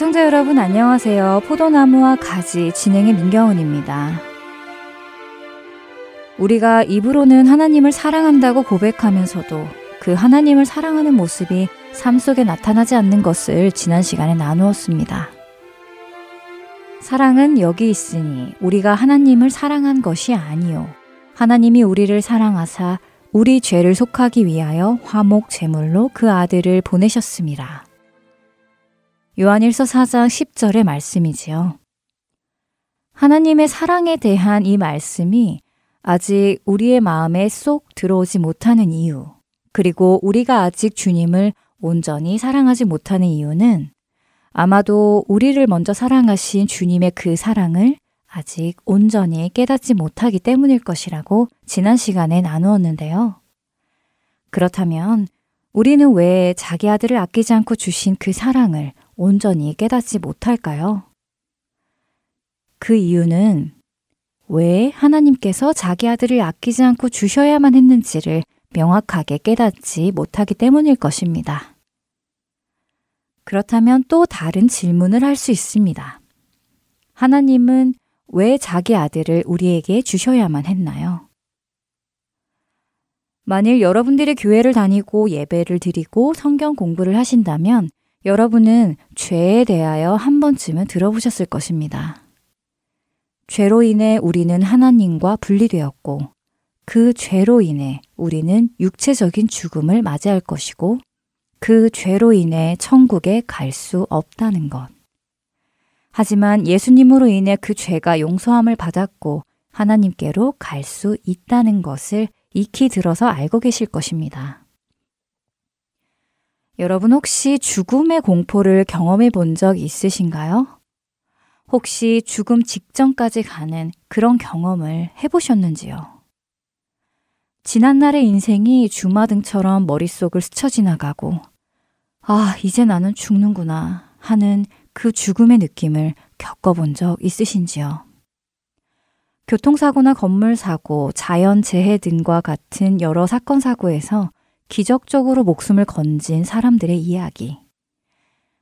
애청자 여러분 안녕하세요. 포도나무와 가지 진행의 민경훈입니다. 우리가 입으로는 하나님을 사랑한다고 고백하면서도 그 하나님을 사랑하는 모습이 삶 속에 나타나지 않는 것을 지난 시간에 나누었습니다. 사랑은 여기 있으니 우리가 하나님을 사랑한 것이 아니요. 하나님이 우리를 사랑하사 우리 죄를 속하기 위하여 화목 제물로 그 아들을 보내셨습니다. 요한일서 4장 10절의 말씀이지요. 하나님의 사랑에 대한 이 말씀이 아직 우리의 마음에 쏙 들어오지 못하는 이유, 그리고 우리가 아직 주님을 온전히 사랑하지 못하는 이유는 아마도 우리를 먼저 사랑하신 주님의 그 사랑을 아직 온전히 깨닫지 못하기 때문일 것이라고 지난 시간에 나누었는데요. 그렇다면 우리는 왜 자기 아들을 아끼지 않고 주신 그 사랑을 온전히 깨닫지 못할까요? 그 이유는 왜 하나님께서 자기 아들을 아끼지 않고 주셔야만 했는지를 명확하게 깨닫지 못하기 때문일 것입니다. 그렇다면 또 다른 질문을 할 수 있습니다. 하나님은 왜 자기 아들을 우리에게 주셔야만 했나요? 만일 여러분들이 교회를 다니고 예배를 드리고 성경 공부를 하신다면 여러분은 죄에 대하여 한 번쯤은 들어보셨을 것입니다. 죄로 인해 우리는 하나님과 분리되었고, 그 죄로 인해 우리는 육체적인 죽음을 맞이할 것이고, 그 죄로 인해 천국에 갈 수 없다는 것. 하지만 예수님으로 인해 그 죄가 용서함을 받았고, 하나님께로 갈 수 있다는 것을 익히 들어서 알고 계실 것입니다. 여러분 혹시 죽음의 공포를 경험해 본 적 있으신가요? 혹시 죽음 직전까지 가는 그런 경험을 해보셨는지요? 지난날의 인생이 주마등처럼 머릿속을 스쳐 지나가고, 아, 이제 나는 죽는구나 하는 그 죽음의 느낌을 겪어본 적 있으신지요? 교통사고나 건물사고, 자연재해 등과 같은 여러 사건, 사고에서 기적적으로 목숨을 건진 사람들의 이야기.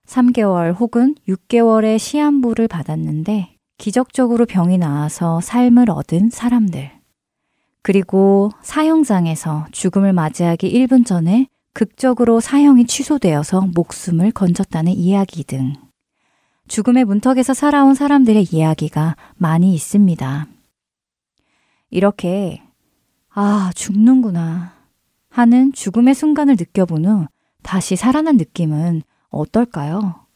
3개월 혹은 6개월의 시한부를 받았는데 기적적으로 병이 나아서 삶을 얻은 사람들. 그리고 사형장에서 죽음을 맞이하기 1분 전에 극적으로 사형이 취소되어서 목숨을 건졌다는 이야기 등 죽음의 문턱에서 살아온 사람들의 이야기가 많이 있습니다. 이렇게, 아, 죽는구나. 하는 죽음의 순간을 느껴본 후 다시 살아난 느낌은 어떨까요?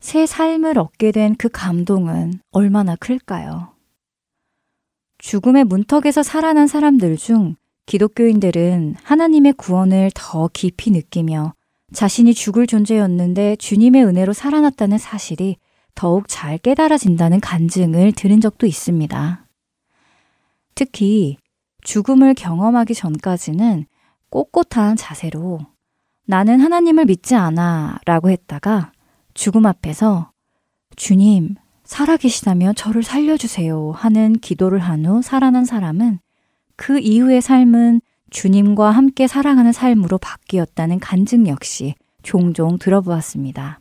새 삶을 얻게 된 그 감동은 얼마나 클까요? 죽음의 문턱에서 살아난 사람들 중 기독교인들은 하나님의 구원을 더 깊이 느끼며 자신이 죽을 존재였는데 주님의 은혜로 살아났다는 사실이 더욱 잘 깨달아진다는 간증을 들은 적도 있습니다. 특히 죽음을 경험하기 전까지는 꼿꼿한 자세로 나는 하나님을 믿지 않아 라고 했다가 죽음 앞에서 주님, 살아계시다면 저를 살려주세요 하는 기도를 한 후 살아난 사람은 그 이후의 삶은 주님과 함께 살아가는 삶으로 바뀌었다는 간증 역시 종종 들어보았습니다.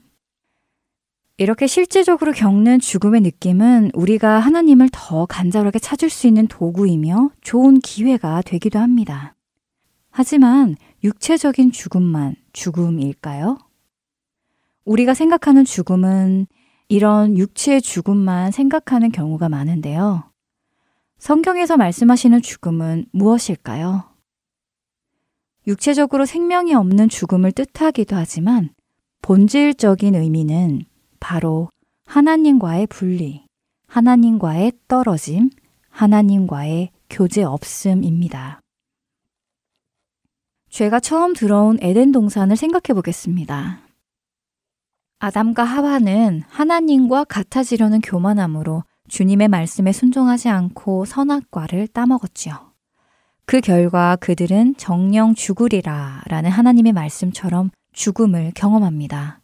이렇게 실제적으로 겪는 죽음의 느낌은 우리가 하나님을 더 간절하게 찾을 수 있는 도구이며 좋은 기회가 되기도 합니다. 하지만 육체적인 죽음만 죽음일까요? 우리가 생각하는 죽음은 이런 육체의 죽음만 생각하는 경우가 많은데요. 성경에서 말씀하시는 죽음은 무엇일까요? 육체적으로 생명이 없는 죽음을 뜻하기도 하지만 본질적인 의미는 바로 하나님과의 분리, 하나님과의 떨어짐, 하나님과의 교제 없음입니다. 죄가 처음 들어온 에덴 동산을 생각해 보겠습니다. 아담과 하와는 하나님과 같아지려는 교만함으로 주님의 말씀에 순종하지 않고 선악과를 따먹었지요. 그 결과 그들은 정령 죽으리라 라는 하나님의 말씀처럼 죽음을 경험합니다.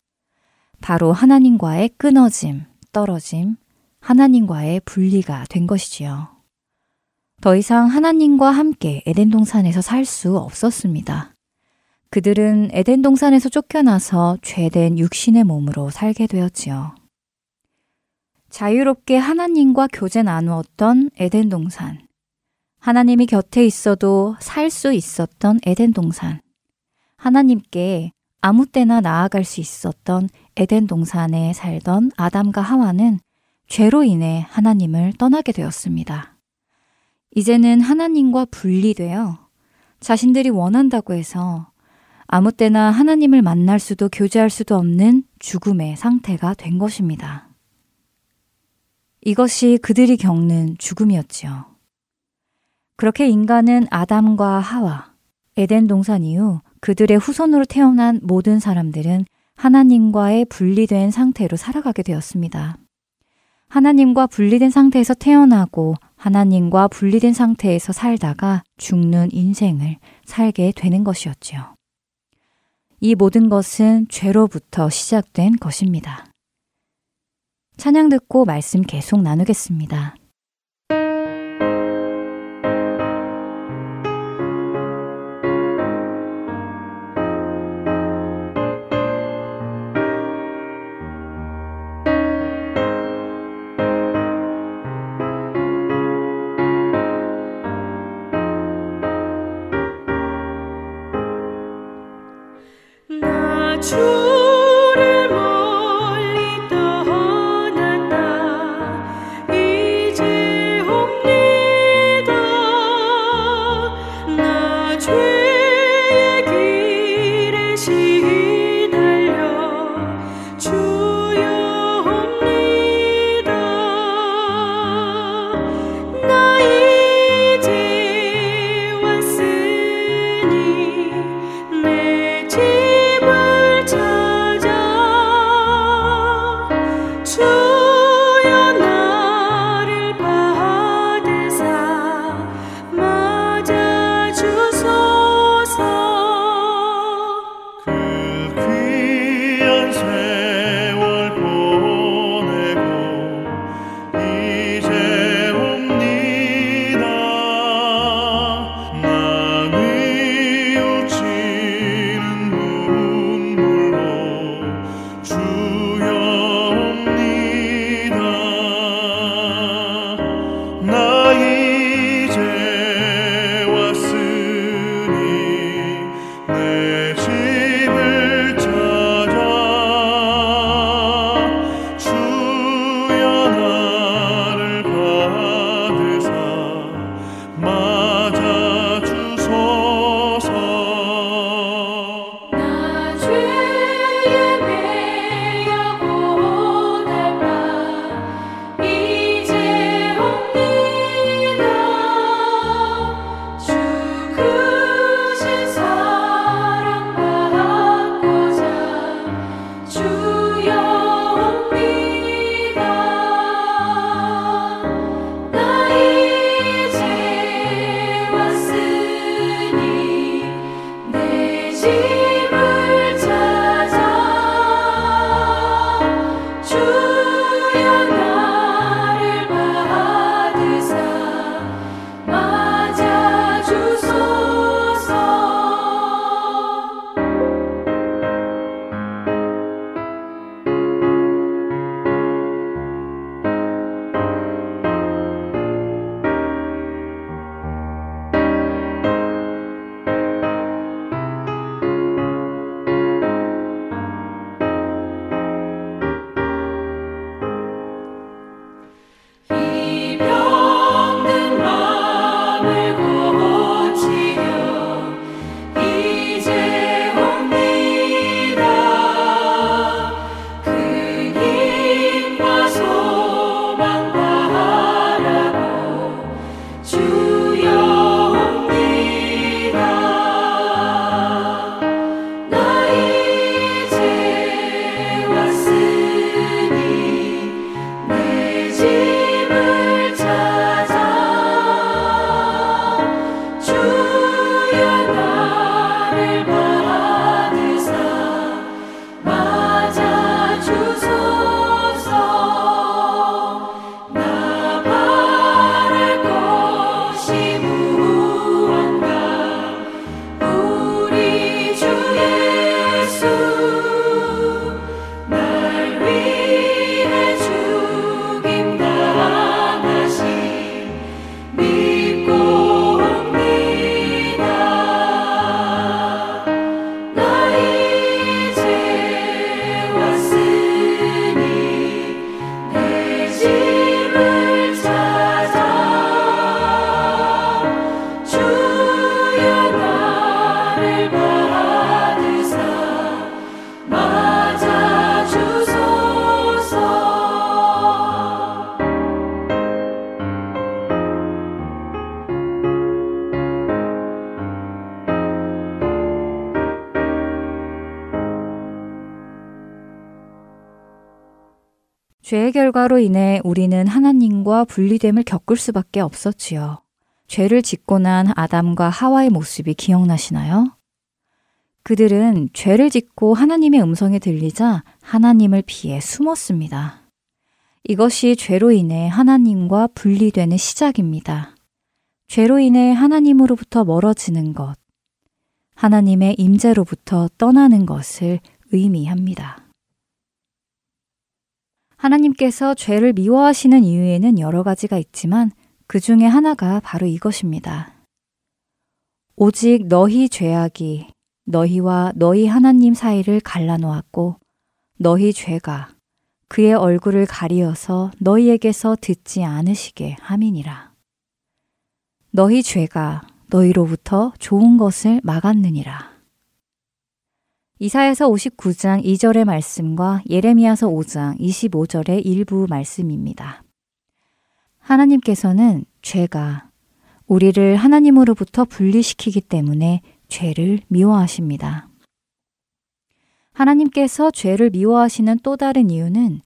바로 하나님과의 끊어짐, 떨어짐, 하나님과의 분리가 된 것이지요. 더 이상 하나님과 함께 에덴 동산에서 살 수 없었습니다. 그들은 에덴 동산에서 쫓겨나서 죄된 육신의 몸으로 살게 되었지요. 자유롭게 하나님과 교제 나누었던 에덴 동산. 하나님이 곁에 있어도 살 수 있었던 에덴 동산. 하나님께 아무 때나 나아갈 수 있었던 에덴 동산에 살던 아담과 하와는 죄로 인해 하나님을 떠나게 되었습니다. 이제는 하나님과 분리되어 자신들이 원한다고 해서 아무 때나 하나님을 만날 수도 교제할 수도 없는 죽음의 상태가 된 것입니다. 이것이 그들이 겪는 죽음이었지요. 그렇게 인간은 아담과 하와, 에덴 동산 이후 그들의 후손으로 태어난 모든 사람들은 하나님과의 분리된 상태로 살아가게 되었습니다. 하나님과 분리된 상태에서 태어나고 하나님과 분리된 상태에서 살다가 죽는 인생을 살게 되는 것이었지요. 이 모든 것은 죄로부터 시작된 것입니다. 찬양 듣고 말씀 계속 나누겠습니다. 결과로 인해 우리는 하나님과 분리됨을 겪을 수밖에 없었지요. 죄를 짓고 난 아담과 하와의 모습이 기억나시나요? 그들은 죄를 짓고 하나님의 음성이 들리자 하나님을 피해 숨었습니다. 이것이 죄로 인해 하나님과 분리되는 시작입니다. 죄로 인해 하나님으로부터 멀어지는 것, 하나님의 임재로부터 떠나는 것을 의미합니다. 하나님께서 죄를 미워하시는 이유에는 여러 가지가 있지만 그 중에 하나가 바로 이것입니다. 오직 너희 죄악이 너희와 너희 하나님 사이를 갈라놓았고 너희 죄가 그의 얼굴을 가리어서 너희에게서 듣지 않으시게 함이니라. 너희 죄가 너희로부터 좋은 것을 막았느니라. 이사에서 59장 2절의 말씀과 예레미야서 5장 25절의 일부 말씀입니다. 하나님께서는 죄가 우리를 하나님으로부터 분리시키기 때문에 죄를 미워하십니다. 하나님께서 죄를 미워하시는 또 다른 이유는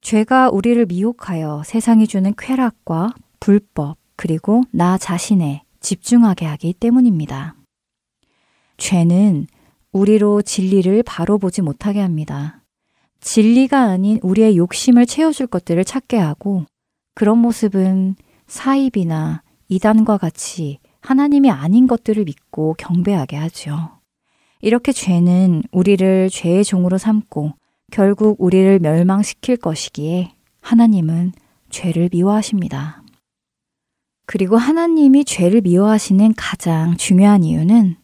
죄가 우리를 미혹하여 세상이 주는 쾌락과 불법 그리고 나 자신에 집중하게 하기 때문입니다. 죄는 우리로 진리를 바로 보지 못하게 합니다. 진리가 아닌 우리의 욕심을 채워줄 것들을 찾게 하고 그런 모습은 사입이나 이단과 같이 하나님이 아닌 것들을 믿고 경배하게 하죠. 이렇게 죄는 우리를 죄의 종으로 삼고 결국 우리를 멸망시킬 것이기에 하나님은 죄를 미워하십니다. 그리고 하나님이 죄를 미워하시는 가장 중요한 이유는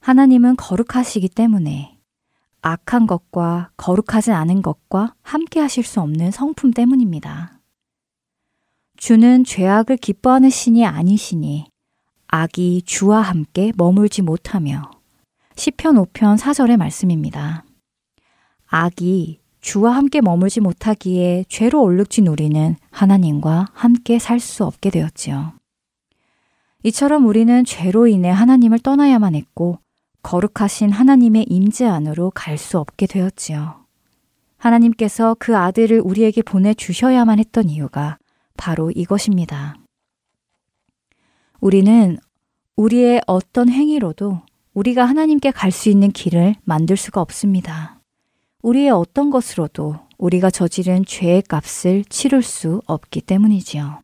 하나님은 거룩하시기 때문에 악한 것과 거룩하지 않은 것과 함께 하실 수 없는 성품 때문입니다. 주는 죄악을 기뻐하는 신이 아니시니 악이 주와 함께 머물지 못하며 시편 5편 4절의 말씀입니다. 악이 주와 함께 머물지 못하기에 죄로 얼룩진 우리는 하나님과 함께 살 수 없게 되었지요. 이처럼 우리는 죄로 인해 하나님을 떠나야만 했고 거룩하신 하나님의 임재 안으로 갈 수 없게 되었지요. 하나님께서 그 아들을 우리에게 보내 주셔야만 했던 이유가 바로 이것입니다. 우리는 우리의 어떤 행위로도 우리가 하나님께 갈 수 있는 길을 만들 수가 없습니다. 우리의 어떤 것으로도 우리가 저지른 죄의 값을 치를 수 없기 때문이지요.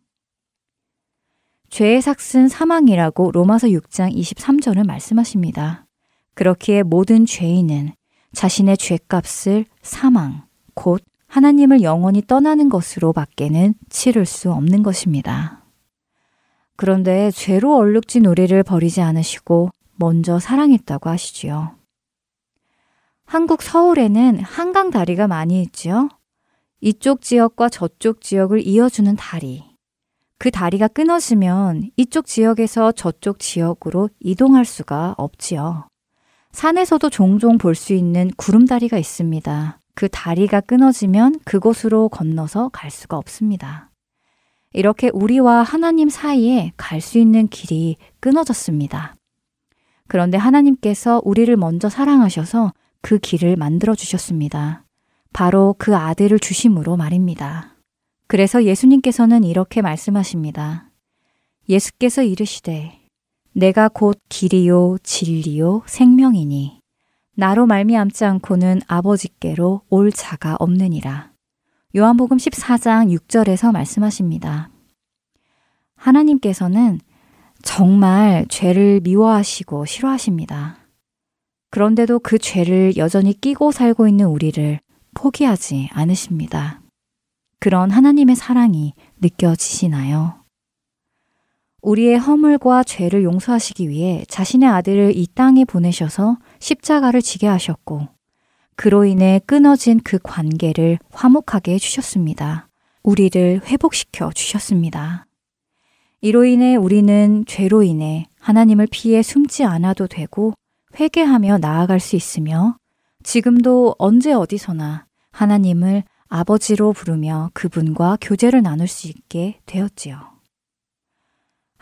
죄의 삭은 사망이라고 로마서 6장 23절을 말씀하십니다. 그렇기에 모든 죄인은 자신의 죄값을 사망, 곧 하나님을 영원히 떠나는 것으로 밖에는 치를 수 없는 것입니다. 그런데 죄로 얼룩진 우리를 버리지 않으시고 먼저 사랑했다고 하시지요. 한국 서울에는 한강 다리가 많이 있지요. 이쪽 지역과 저쪽 지역을 이어주는 다리. 그 다리가 끊어지면 이쪽 지역에서 저쪽 지역으로 이동할 수가 없지요. 산에서도 종종 볼 수 있는 구름다리가 있습니다. 그 다리가 끊어지면 그곳으로 건너서 갈 수가 없습니다. 이렇게 우리와 하나님 사이에 갈 수 있는 길이 끊어졌습니다. 그런데 하나님께서 우리를 먼저 사랑하셔서 그 길을 만들어 주셨습니다. 바로 그 아들을 주심으로 말입니다. 그래서 예수님께서는 이렇게 말씀하십니다. 예수께서 이르시되 내가 곧 길이요 진리요 생명이니 나로 말미암지 않고는 아버지께로 올 자가 없느니라. 요한복음 14장 6절에서 말씀하십니다. 하나님께서는 정말 죄를 미워하시고 싫어하십니다. 그런데도 그 죄를 여전히 끼고 살고 있는 우리를 포기하지 않으십니다. 그런 하나님의 사랑이 느껴지시나요? 우리의 허물과 죄를 용서하시기 위해 자신의 아들을 이 땅에 보내셔서 십자가를 지게 하셨고, 그로 인해 끊어진 그 관계를 화목하게 해주셨습니다. 우리를 회복시켜 주셨습니다. 이로 인해 우리는 죄로 인해 하나님을 피해 숨지 않아도 되고 회개하며 나아갈 수 있으며 지금도 언제 어디서나 하나님을 아버지로 부르며 그분과 교제를 나눌 수 있게 되었지요.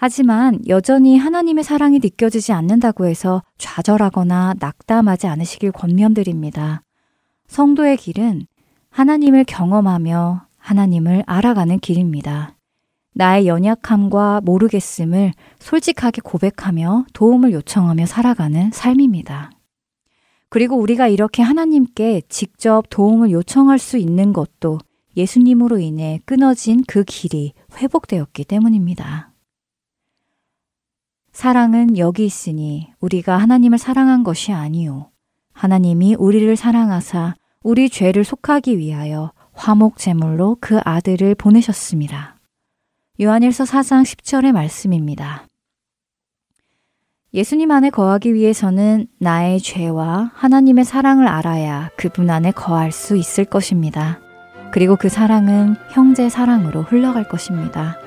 하지만 여전히 하나님의 사랑이 느껴지지 않는다고 해서 좌절하거나 낙담하지 않으시길 권면드립니다. 성도의 길은 하나님을 경험하며 하나님을 알아가는 길입니다. 나의 연약함과 모르겠음을 솔직하게 고백하며 도움을 요청하며 살아가는 삶입니다. 그리고 우리가 이렇게 하나님께 직접 도움을 요청할 수 있는 것도 예수님으로 인해 끊어진 그 길이 회복되었기 때문입니다. 사랑은 여기 있으니 우리가 하나님을 사랑한 것이 아니요. 하나님이 우리를 사랑하사 우리 죄를 속하기 위하여 화목 제물로 그 아들을 보내셨습니다. 요한일서 4장 10절의 말씀입니다. 예수님 안에 거하기 위해서는 나의 죄와 하나님의 사랑을 알아야 그분 안에 거할 수 있을 것입니다. 그리고 그 사랑은 형제 사랑으로 흘러갈 것입니다.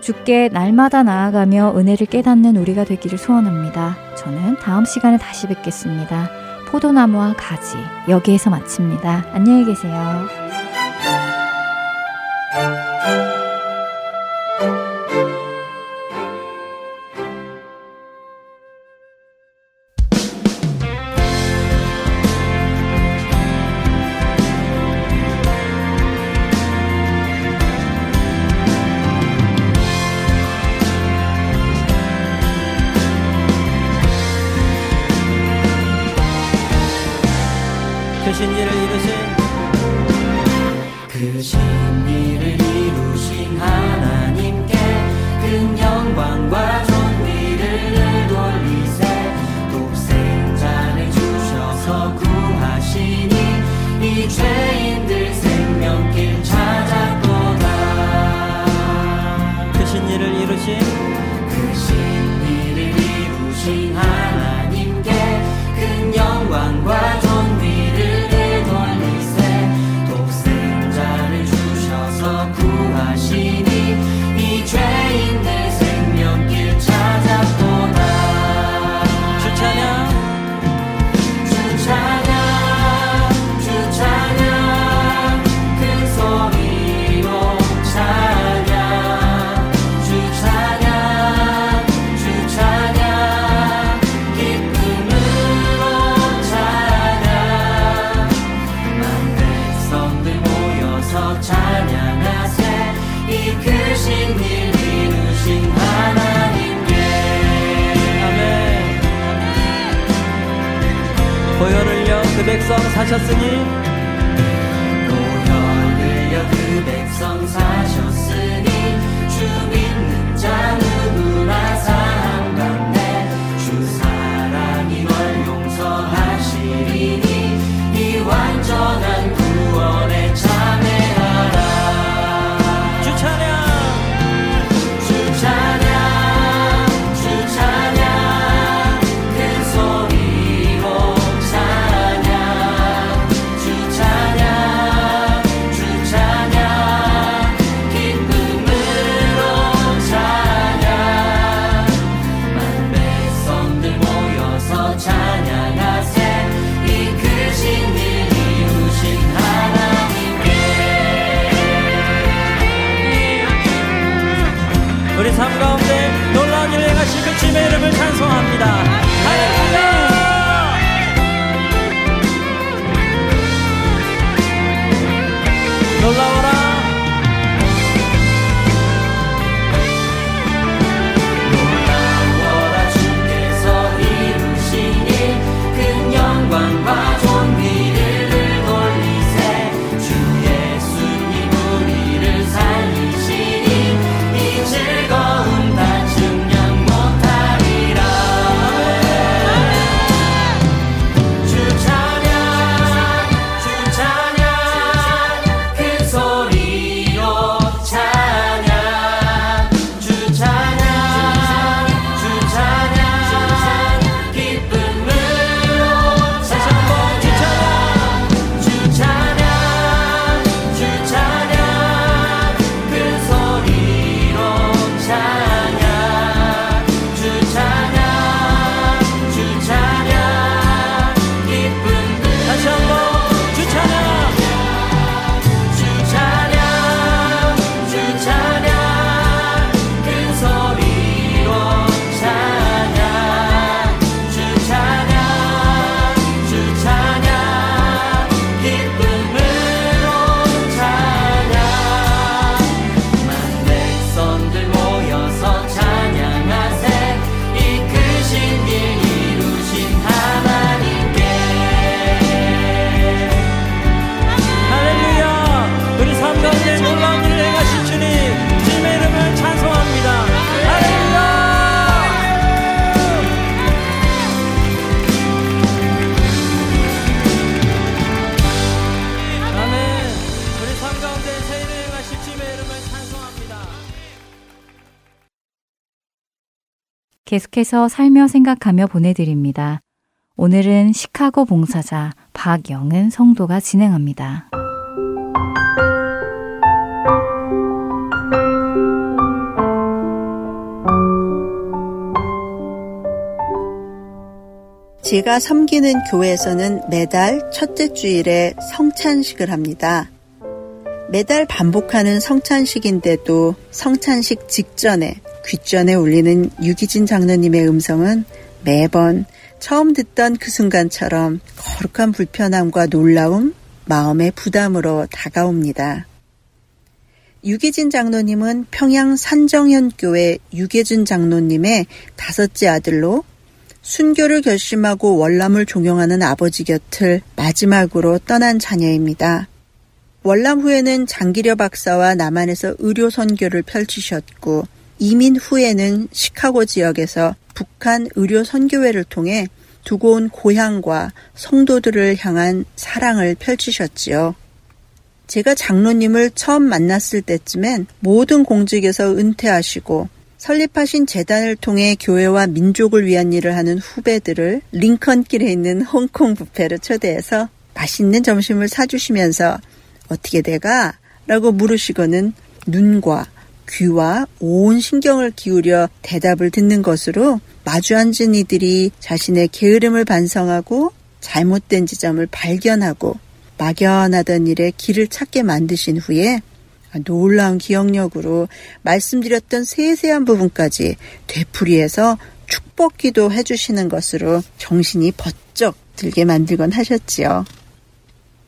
주께 날마다 나아가며 은혜를 깨닫는 우리가 되기를 소원합니다. 저는 다음 시간에 다시 뵙겠습니다. 포도나무와 가지 여기에서 마칩니다. 안녕히 계세요. 계속해서 살며 생각하며 보내드립니다. 오늘은 시카고 봉사자 박영은 성도가 진행합니다. 제가 섬기는 교회에서는 매달 첫째 주일에 성찬식을 합니다. 매달 반복하는 성찬식인데도 성찬식 직전에 귓전에 울리는 유기진 장로님의 음성은 매번 처음 듣던 그 순간처럼 거룩한 불편함과 놀라움, 마음의 부담으로 다가옵니다. 유기진 장로님은 평양 산정현교회 유계준 장로님의 다섯째 아들로 순교를 결심하고 월남을 종용하는 아버지 곁을 마지막으로 떠난 자녀입니다. 월남 후에는 장기려 박사와 남한에서 의료 선교를 펼치셨고 이민 후에는 시카고 지역에서 북한 의료 선교회를 통해 두고 온 고향과 성도들을 향한 사랑을 펼치셨지요. 제가 장로님을 처음 만났을 때쯤엔 모든 공직에서 은퇴하시고 설립하신 재단을 통해 교회와 민족을 위한 일을 하는 후배들을 링컨길에 있는 홍콩 뷔페로 초대해서 맛있는 점심을 사주시면서 어떻게 돼가? 라고 물으시고는 눈과 귀와 온 신경을 기울여 대답을 듣는 것으로 마주 앉은 이들이 자신의 게으름을 반성하고 잘못된 지점을 발견하고 막연하던 일에 길을 찾게 만드신 후에 놀라운 기억력으로 말씀드렸던 세세한 부분까지 되풀이해서 축복 기도 해주시는 것으로 정신이 번쩍 들게 만들곤 하셨지요.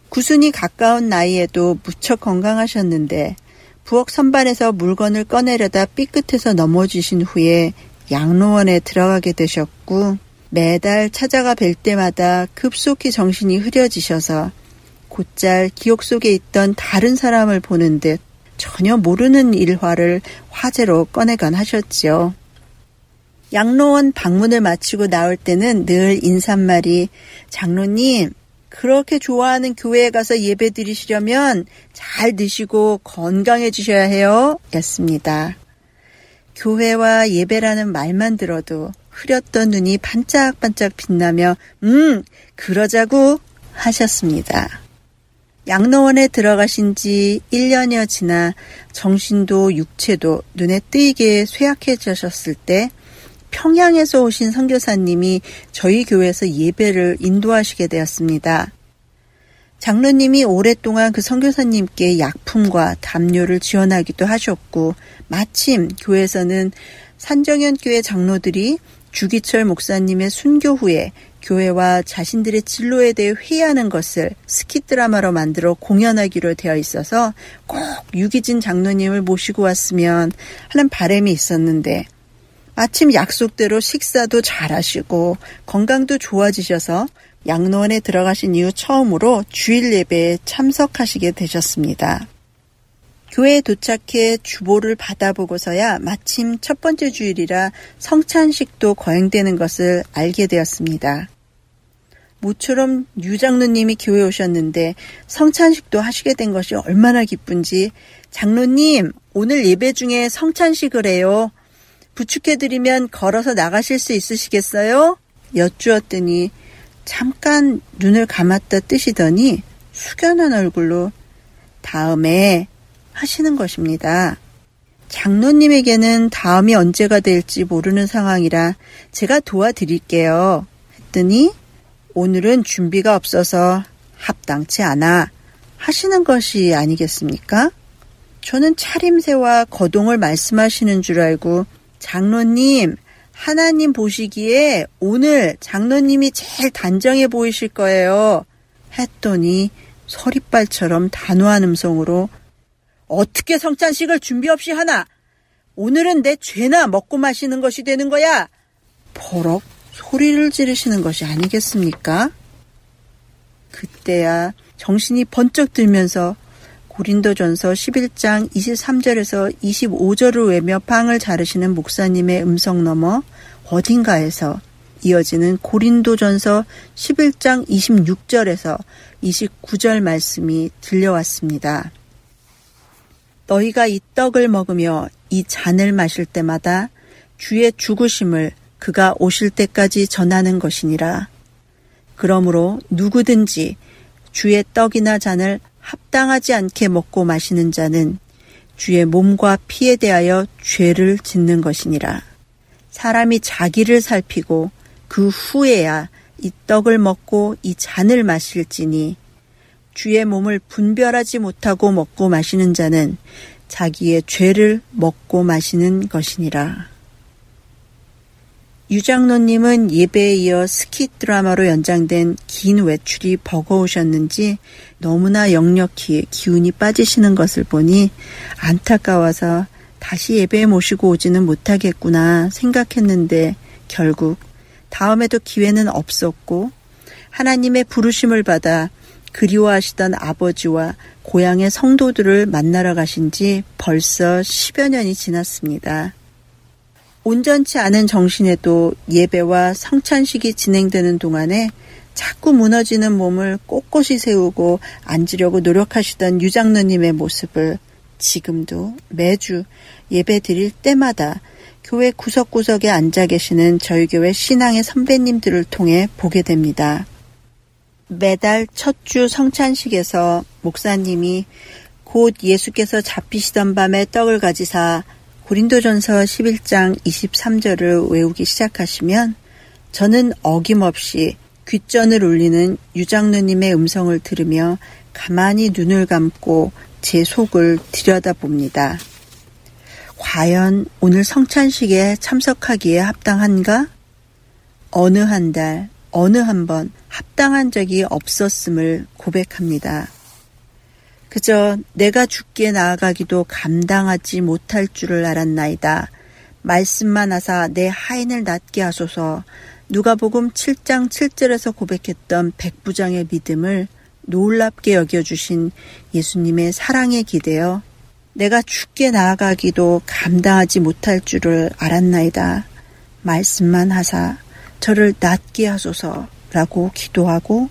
구순이 가까운 나이에도 무척 건강하셨는데 부엌 선반에서 물건을 꺼내려다 삐끗해서 넘어지신 후에 양로원에 들어가게 되셨고 매달 찾아가 뵐 때마다 급속히 정신이 흐려지셔서 곧잘 기억 속에 있던 다른 사람을 보는 듯 전혀 모르는 일화를 화제로 꺼내곤 하셨지요. 양로원 방문을 마치고 나올 때는 늘 인사말이 장로님 그렇게 좋아하는 교회에 가서 예배 드리시려면 잘 드시고 건강해지셔야 해요. 였습니다. 교회와 예배라는 말만 들어도 흐렸던 눈이 반짝반짝 빛나며, 음, 그러자고 하셨습니다. 양로원에 들어가신 지 1년여 지나 정신도 육체도 눈에 띄게 쇠약해지셨을 때 평양에서 오신 선교사님이 저희 교회에서 예배를 인도하시게 되었습니다. 장로님이 오랫동안 그 선교사님께 약품과 담요를 지원하기도 하셨고 마침 교회에서는 산정현 교회 장로들이 주기철 목사님의 순교 후에 교회와 자신들의 진로에 대해 회의하는 것을 스키 드라마로 만들어 공연하기로 되어 있어서 꼭 유기진 장로님을 모시고 왔으면 하는 바람이 있었는데 마침 약속대로 식사도 잘 하시고 건강도 좋아지셔서 양로원에 들어가신 이후 처음으로 주일 예배에 참석하시게 되셨습니다. 교회에 도착해 주보를 받아보고서야 마침 첫 번째 주일이라 성찬식도 거행되는 것을 알게 되었습니다. 모처럼 유장로님이 교회 오셨는데 성찬식도 하시게 된 것이 얼마나 기쁜지 장로님 오늘 예배 중에 성찬식을 해요. 부축해드리면 걸어서 나가실 수 있으시겠어요? 여쭈었더니 잠깐 눈을 감았다 뜨시더니 숙연한 얼굴로 다음에 하시는 것입니다. 장로님에게는 다음이 언제가 될지 모르는 상황이라 제가 도와드릴게요. 했더니 오늘은 준비가 없어서 합당치 않아 하시는 것이 아니겠습니까? 저는 차림새와 거동을 말씀하시는 줄 알고 장로님, 하나님 보시기에 오늘 장로님이 제일 단정해 보이실 거예요. 했더니 서리빨처럼 단호한 음성으로 어떻게 성찬식을 준비 없이 하나? 오늘은 내 죄나 먹고 마시는 것이 되는 거야. 버럭 소리를 지르시는 것이 아니겠습니까? 그때야 정신이 번쩍 들면서 고린도전서 11장 23절에서 25절을 외며 빵을 자르시는 목사님의 음성 넘어 어딘가에서 이어지는 고린도전서 11장 26절에서 29절 말씀이 들려왔습니다. 너희가 이 떡을 먹으며 이 잔을 마실 때마다 주의 죽으심을 그가 오실 때까지 전하는 것이니라. 그러므로 누구든지 주의 떡이나 잔을 합당하지 않게 먹고 마시는 자는 주의 몸과 피에 대하여 죄를 짓는 것이니라. 사람이 자기를 살피고 그 후에야 이 떡을 먹고 이 잔을 마실지니 주의 몸을 분별하지 못하고 먹고 마시는 자는 자기의 죄를 먹고 마시는 것이니라. 유장로님은 예배에 이어 스키 드라마로 연장된 긴 외출이 버거우셨는지 너무나 역력히 기운이 빠지시는 것을 보니 안타까워서 다시 예배에 모시고 오지는 못하겠구나 생각했는데 결국 다음에도 기회는 없었고 하나님의 부르심을 받아 그리워하시던 아버지와 고향의 성도들을 만나러 가신 지 벌써 10여 년이 지났습니다. 온전치 않은 정신에도 예배와 성찬식이 진행되는 동안에 자꾸 무너지는 몸을 꼿꼿이 세우고 앉으려고 노력하시던 유장로님의 모습을 지금도 매주 예배 드릴 때마다 교회 구석구석에 앉아 계시는 저희 교회 신앙의 선배님들을 통해 보게 됩니다. 매달 첫 주 성찬식에서 목사님이 곧 예수께서 잡히시던 밤에 떡을 가지사 고린도전서 11장 23절을 외우기 시작하시면 저는 어김없이 귓전을 울리는 유장누님의 음성을 들으며 가만히 눈을 감고 제 속을 들여다봅니다. 과연 오늘 성찬식에 참석하기에 합당한가? 어느 한 달, 어느 한 번 합당한 적이 없었음을 고백합니다. 그저 내가 죽게 나아가기도 감당하지 못할 줄을 알았나이다. 말씀만 하사 내 하인을 낫게 하소서. 누가복음 7장 7절에서 고백했던 백부장의 믿음을 놀랍게 여겨주신 예수님의 사랑에 기대어 내가 죽게 나아가기도 감당하지 못할 줄을 알았나이다. 말씀만 하사 저를 낫게 하소서라고 기도하고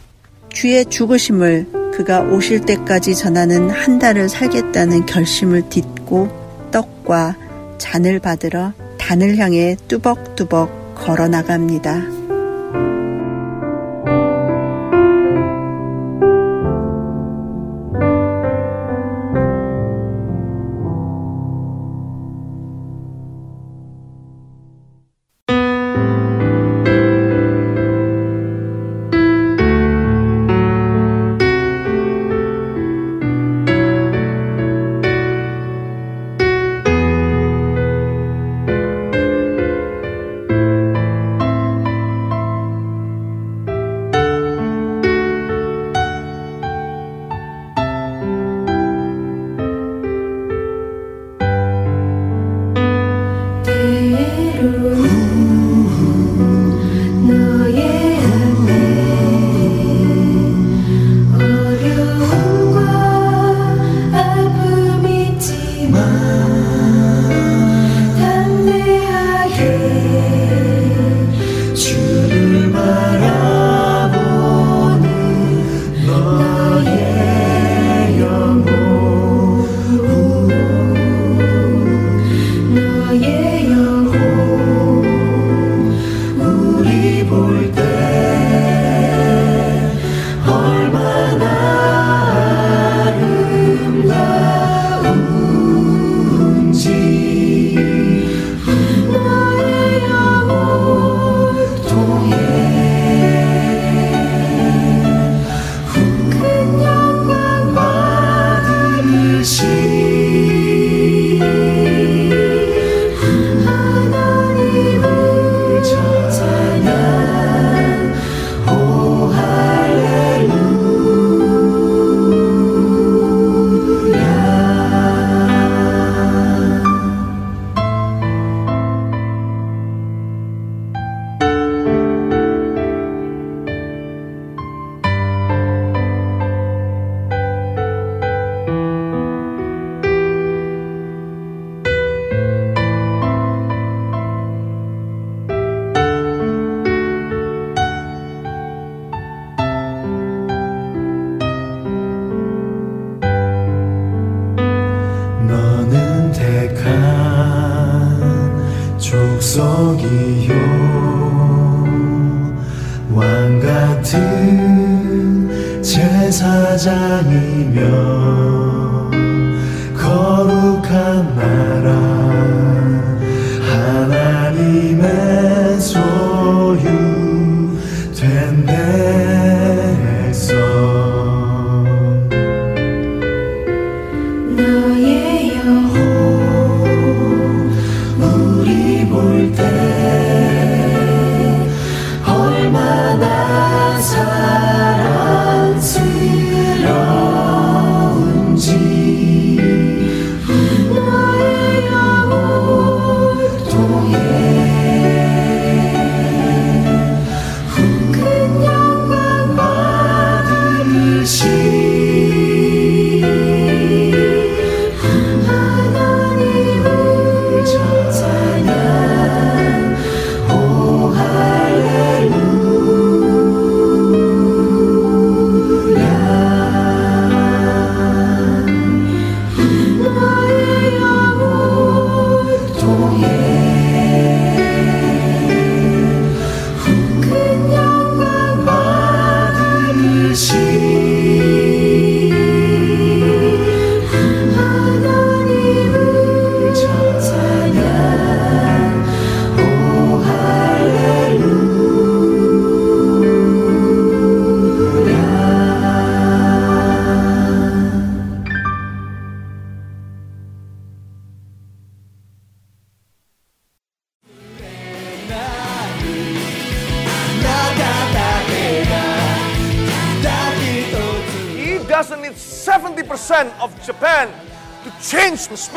주의 죽으심을 그가 오실 때까지 전하는 한 달을 살겠다는 결심을 딛고 떡과 잔을 받으러 단을 향해 뚜벅뚜벅 걸어 나갑니다.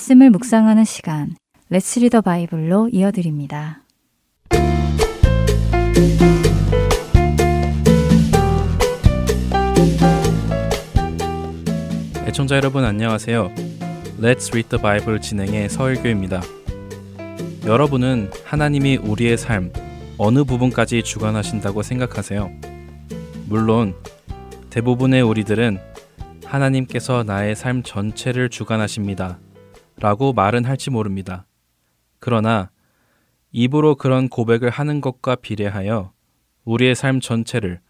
말씀을 묵상하는 시간, 레츠 리더 바이블로 이어드립니다. 애청자 여러분 안녕하세요. Let's Read the Bible 진행의 서일교입니다. 여러분은 하나님이 우리의 삶 어느 부분까지 주관하신다고 생각하세요? 물론 대부분의 우리들은 하나님께서 나의 삶 전체를 주관하십니다. 라고 말은 할지 모릅니다. 그러나 입으로 그런 고백을 하는 것과 비례하여 우리의 삶 전체를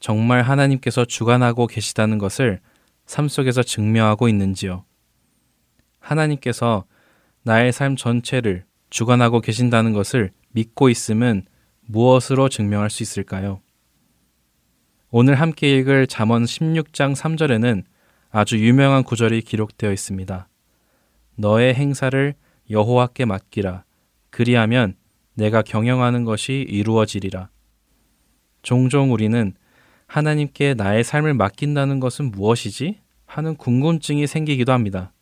정말 하나님께서 주관하고 계시다는 것을 삶 속에서 증명하고 있는지요. 하나님께서 나의 삶 전체를 주관하고 계신다는 것을 믿고 있음은 무엇으로 증명할 수 있을까요? 오늘 함께 읽을 잠언 16장 3절에는 아주 유명한 구절이 기록되어 있습니다. 너의 행사를 여호와께 맡기라. 그리하면 내가 경영하는 것이 이루어지리라. 종종 우리는 하나님께 나의 삶을 맡긴다는 것은 무엇이지? 하는 궁금증이 생기기도 합니다.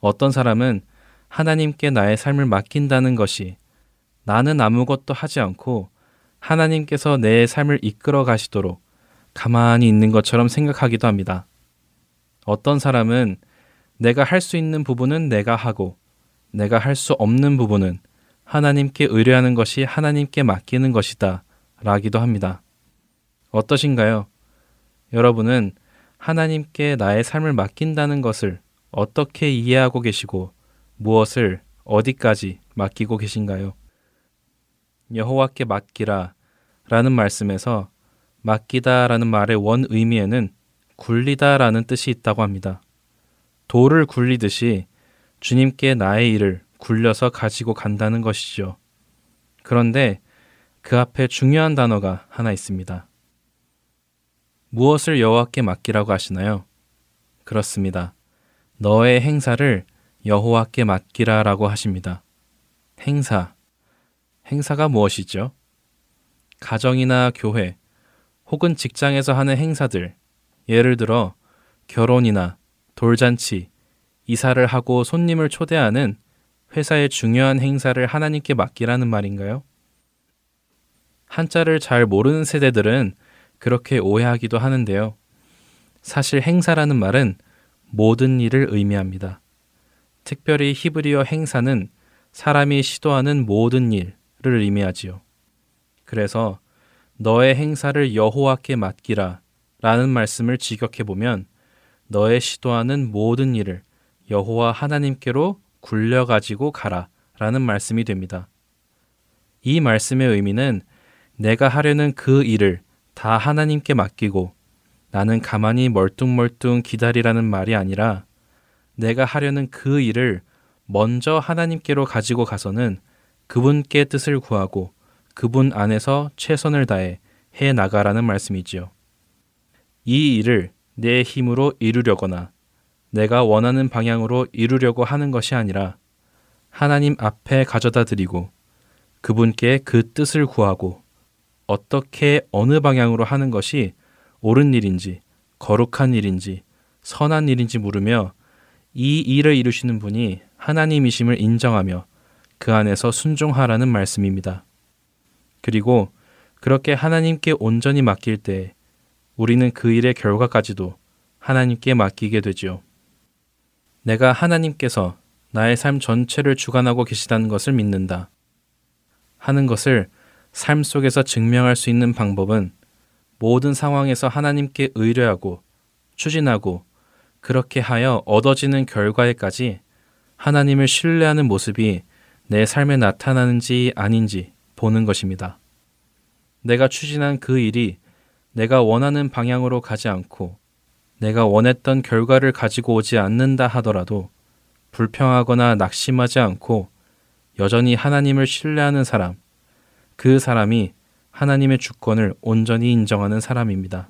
어떤 사람은 하나님께 나의 삶을 맡긴다는 것이 나는 아무것도 하지 않고 하나님께서 내 삶을 이끌어 가시도록 가만히 있는 것처럼 생각하기도 합니다. 어떤 사람은 내가 할 수 있는 부분은 내가 하고 내가 할 수 없는 부분은 하나님께 의뢰하는 것이 하나님께 맡기는 것이다. 라기도 합니다. 어떠신가요? 여러분은 하나님께 나의 삶을 맡긴다는 것을 어떻게 이해하고 계시고 무엇을 어디까지 맡기고 계신가요? 여호와께 맡기라 라는 말씀에서 맡기다 라는 말의 원 의미에는 굴리다 라는 뜻이 있다고 합니다. 돌을 굴리듯이 주님께 나의 일을 굴려서 가지고 간다는 것이죠. 그런데 그 앞에 중요한 단어가 하나 있습니다. 무엇을 여호와께 맡기라고 하시나요? 그렇습니다. 너의 행사를 여호와께 맡기라라고 하십니다. 행사. 행사가 무엇이죠? 가정이나 교회 혹은 직장에서 하는 행사들, 예를 들어 결혼이나 돌잔치, 이사를 하고 손님을 초대하는 회사의 중요한 행사를 하나님께 맡기라는 말인가요? 한자를 잘 모르는 세대들은 그렇게 오해하기도 하는데요. 사실 행사라는 말은 모든 일을 의미합니다. 특별히 히브리어 행사는 사람이 시도하는 모든 일을 의미하지요. 그래서 너의 행사를 여호와께 맡기라 라는 말씀을 직역해 보면 너의 시도하는 모든 일을 여호와 하나님께로 굴려 가지고 가라 라는 말씀이 됩니다. 이 말씀의 의미는 내가 하려는 그 일을 다 하나님께 맡기고 나는 가만히 멀뚱멀뚱 기다리라는 말이 아니라 내가 하려는 그 일을 먼저 하나님께로 가지고 가서는 그분께 뜻을 구하고 그분 안에서 최선을 다해 해 나가라는 말씀이지요. 이 일을 내 힘으로 이루려거나 내가 원하는 방향으로 이루려고 하는 것이 아니라 하나님 앞에 가져다 드리고 그분께 그 뜻을 구하고 어떻게 어느 방향으로 하는 것이 옳은 일인지 거룩한 일인지 선한 일인지 물으며 이 일을 이루시는 분이 하나님이심을 인정하며 그 안에서 순종하라는 말씀입니다. 그리고 그렇게 하나님께 온전히 맡길 때 우리는 그 일의 결과까지도 하나님께 맡기게 되지요. 내가 하나님께서 나의 삶 전체를 주관하고 계시다는 것을 믿는다. 하는 것을 삶 속에서 증명할 수 있는 방법은 모든 상황에서 하나님께 의뢰하고 추진하고 그렇게 하여 얻어지는 결과에까지 하나님을 신뢰하는 모습이 내 삶에 나타나는지 아닌지 보는 것입니다. 내가 추진한 그 일이 내가 원하는 방향으로 가지 않고 내가 원했던 결과를 가지고 오지 않는다 하더라도 불평하거나 낙심하지 않고 여전히 하나님을 신뢰하는 사람, 그 사람이 하나님의 주권을 온전히 인정하는 사람입니다.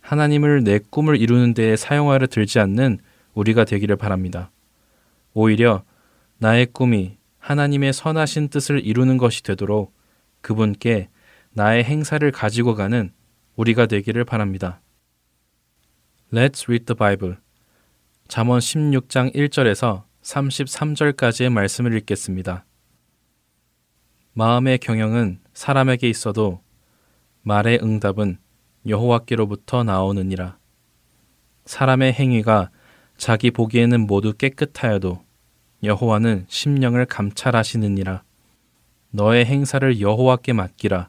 하나님을 내 꿈을 이루는 데에 사용하려 들지 않는 우리가 되기를 바랍니다. 오히려 나의 꿈이 하나님의 선하신 뜻을 이루는 것이 되도록 그분께 나의 행사를 가지고 가는 우리가 되기를 바랍니다. Let's read the Bible. 잠언 16장 1절에서 33절까지의 말씀을 읽겠습니다. 마음의 경영은 사람에게 있어도 말의 응답은 여호와께로부터 나오느니라. 사람의 행위가 자기 보기에는 모두 깨끗하여도 여호와는 심령을 감찰하시느니라. 너의 행사를 여호와께 맡기라.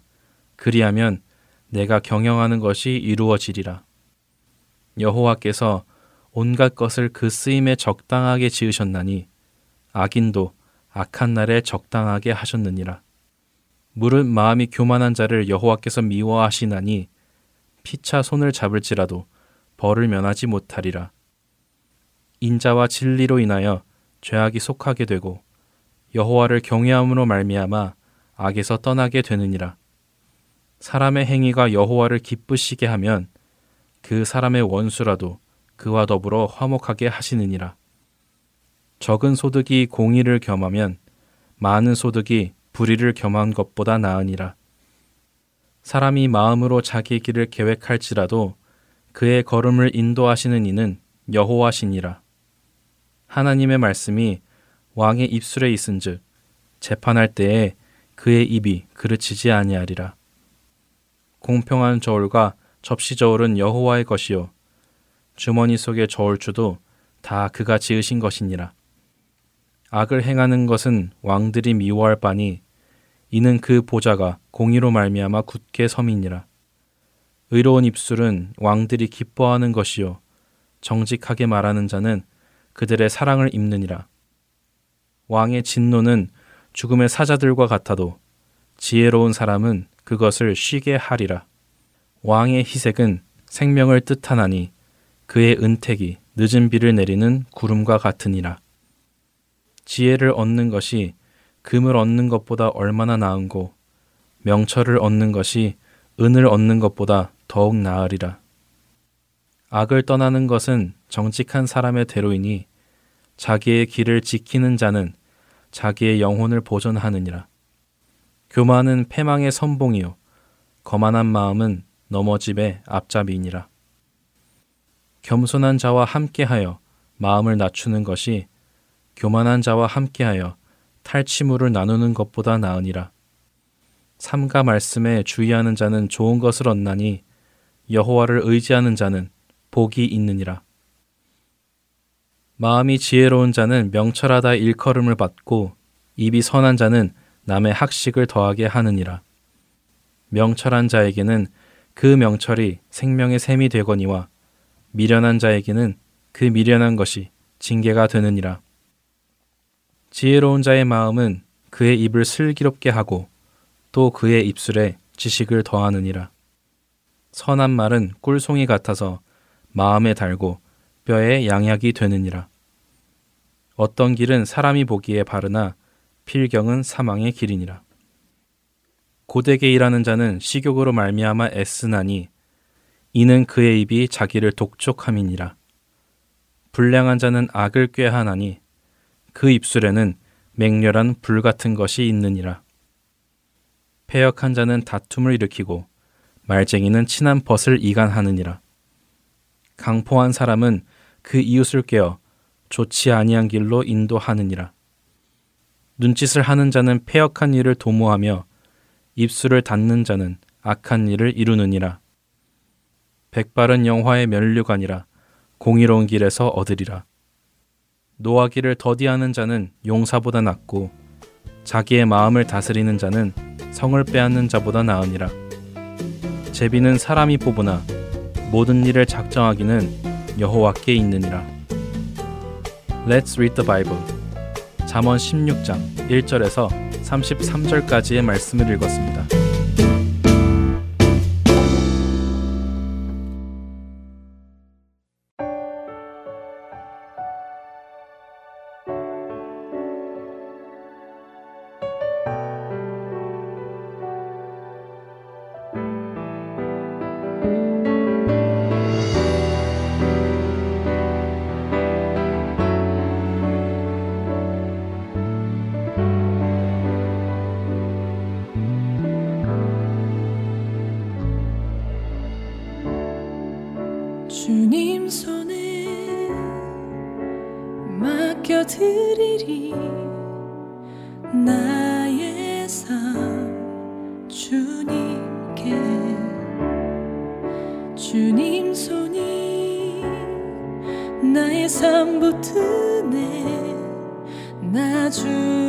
그리하면 내가 경영하는 것이 이루어지리라. 여호와께서 온갖 것을 그 쓰임에 적당하게 지으셨나니 악인도 악한 날에 적당하게 하셨느니라. 물은 마음이 교만한 자를 여호와께서 미워하시나니 피차 손을 잡을지라도 벌을 면하지 못하리라. 인자와 진리로 인하여 죄악이 속하게 되고 여호와를 경외함으로 말미암아 악에서 떠나게 되느니라. 사람의 행위가 여호와를 기쁘시게 하면 그 사람의 원수라도 그와 더불어 화목하게 하시느니라. 적은 소득이 공의를 겸하면 많은 소득이 불의를 겸한 것보다 나으니라. 사람이 마음으로 자기 길을 계획할지라도 그의 걸음을 인도하시는 이는 여호와시니라. 하나님의 말씀이 왕의 입술에 있은즉 재판할 때에 그의 입이 그르치지 아니하리라. 공평한 저울과 접시 저울은 여호와의 것이요 주머니 속의 저울추도 다 그가 지으신 것이니라. 악을 행하는 것은 왕들이 미워할 바니 이는 그 보좌가 공의로 말미암아 굳게 섬이니라. 의로운 입술은 왕들이 기뻐하는 것이요 정직하게 말하는 자는 그들의 사랑을 입느니라. 왕의 진노는 죽음의 사자들과 같아도 지혜로운 사람은 그것을 쉬게 하리라. 왕의 희색은 생명을 뜻하나니 그의 은택이 늦은 비를 내리는 구름과 같으니라. 지혜를 얻는 것이 금을 얻는 것보다 얼마나 나은고 명철을 얻는 것이 은을 얻는 것보다 더욱 나으리라. 악을 떠나는 것은 정직한 사람의 대로이니 자기의 길을 지키는 자는 자기의 영혼을 보존하느니라. 교만은 패망의 선봉이요 거만한 마음은 넘어집의 앞잡이니라. 겸손한 자와 함께하여 마음을 낮추는 것이 교만한 자와 함께하여 탈취물을 나누는 것보다 나으니라. 삼가 말씀에 주의하는 자는 좋은 것을 얻나니 여호와를 의지하는 자는 복이 있느니라. 마음이 지혜로운 자는 명철하다 일컬음을 받고 입이 선한 자는 남의 학식을 더하게 하느니라. 명철한 자에게는 그 명철이 생명의 샘이 되거니와 미련한 자에게는 그 미련한 것이 징계가 되느니라. 지혜로운 자의 마음은 그의 입을 슬기롭게 하고 또 그의 입술에 지식을 더하느니라. 선한 말은 꿀송이 같아서 마음에 달고 뼈에 양약이 되느니라. 어떤 길은 사람이 보기에 바르나 필경은 사망의 길이니라. 고되게 일하는 자는 식욕으로 말미암아 애쓰나니 이는 그의 입이 자기를 독촉함이니라. 불량한 자는 악을 꾀하나니 그 입술에는 맹렬한 불 같은 것이 있느니라. 폐역한 자는 다툼을 일으키고 말쟁이는 친한 벗을 이간하느니라. 강포한 사람은 그 이웃을 깨어 좋지 아니한 길로 인도하느니라. 눈짓을 하는 자는 폐역한 일을 도모하며 입술을 닫는 자는 악한 일을 이루느니라. 백발은 영화의 면류관이라 공의로운 길에서 얻으리라. 노하기를 더디하는 자는 용사보다 낫고 자기의 마음을 다스리는 자는 성을 빼앗는 자보다 나으니라. 제비는 사람이 뽑으나 모든 일을 작정하기는 여호와께 있느니라. Let's read the Bible. 잠언 16장 1절에서 33절까지의 말씀을 읽었습니다. 주님 손에 맡겨드리리. 나의 삶 주님께. 주님 손이 나의 삶 붙드네. 나주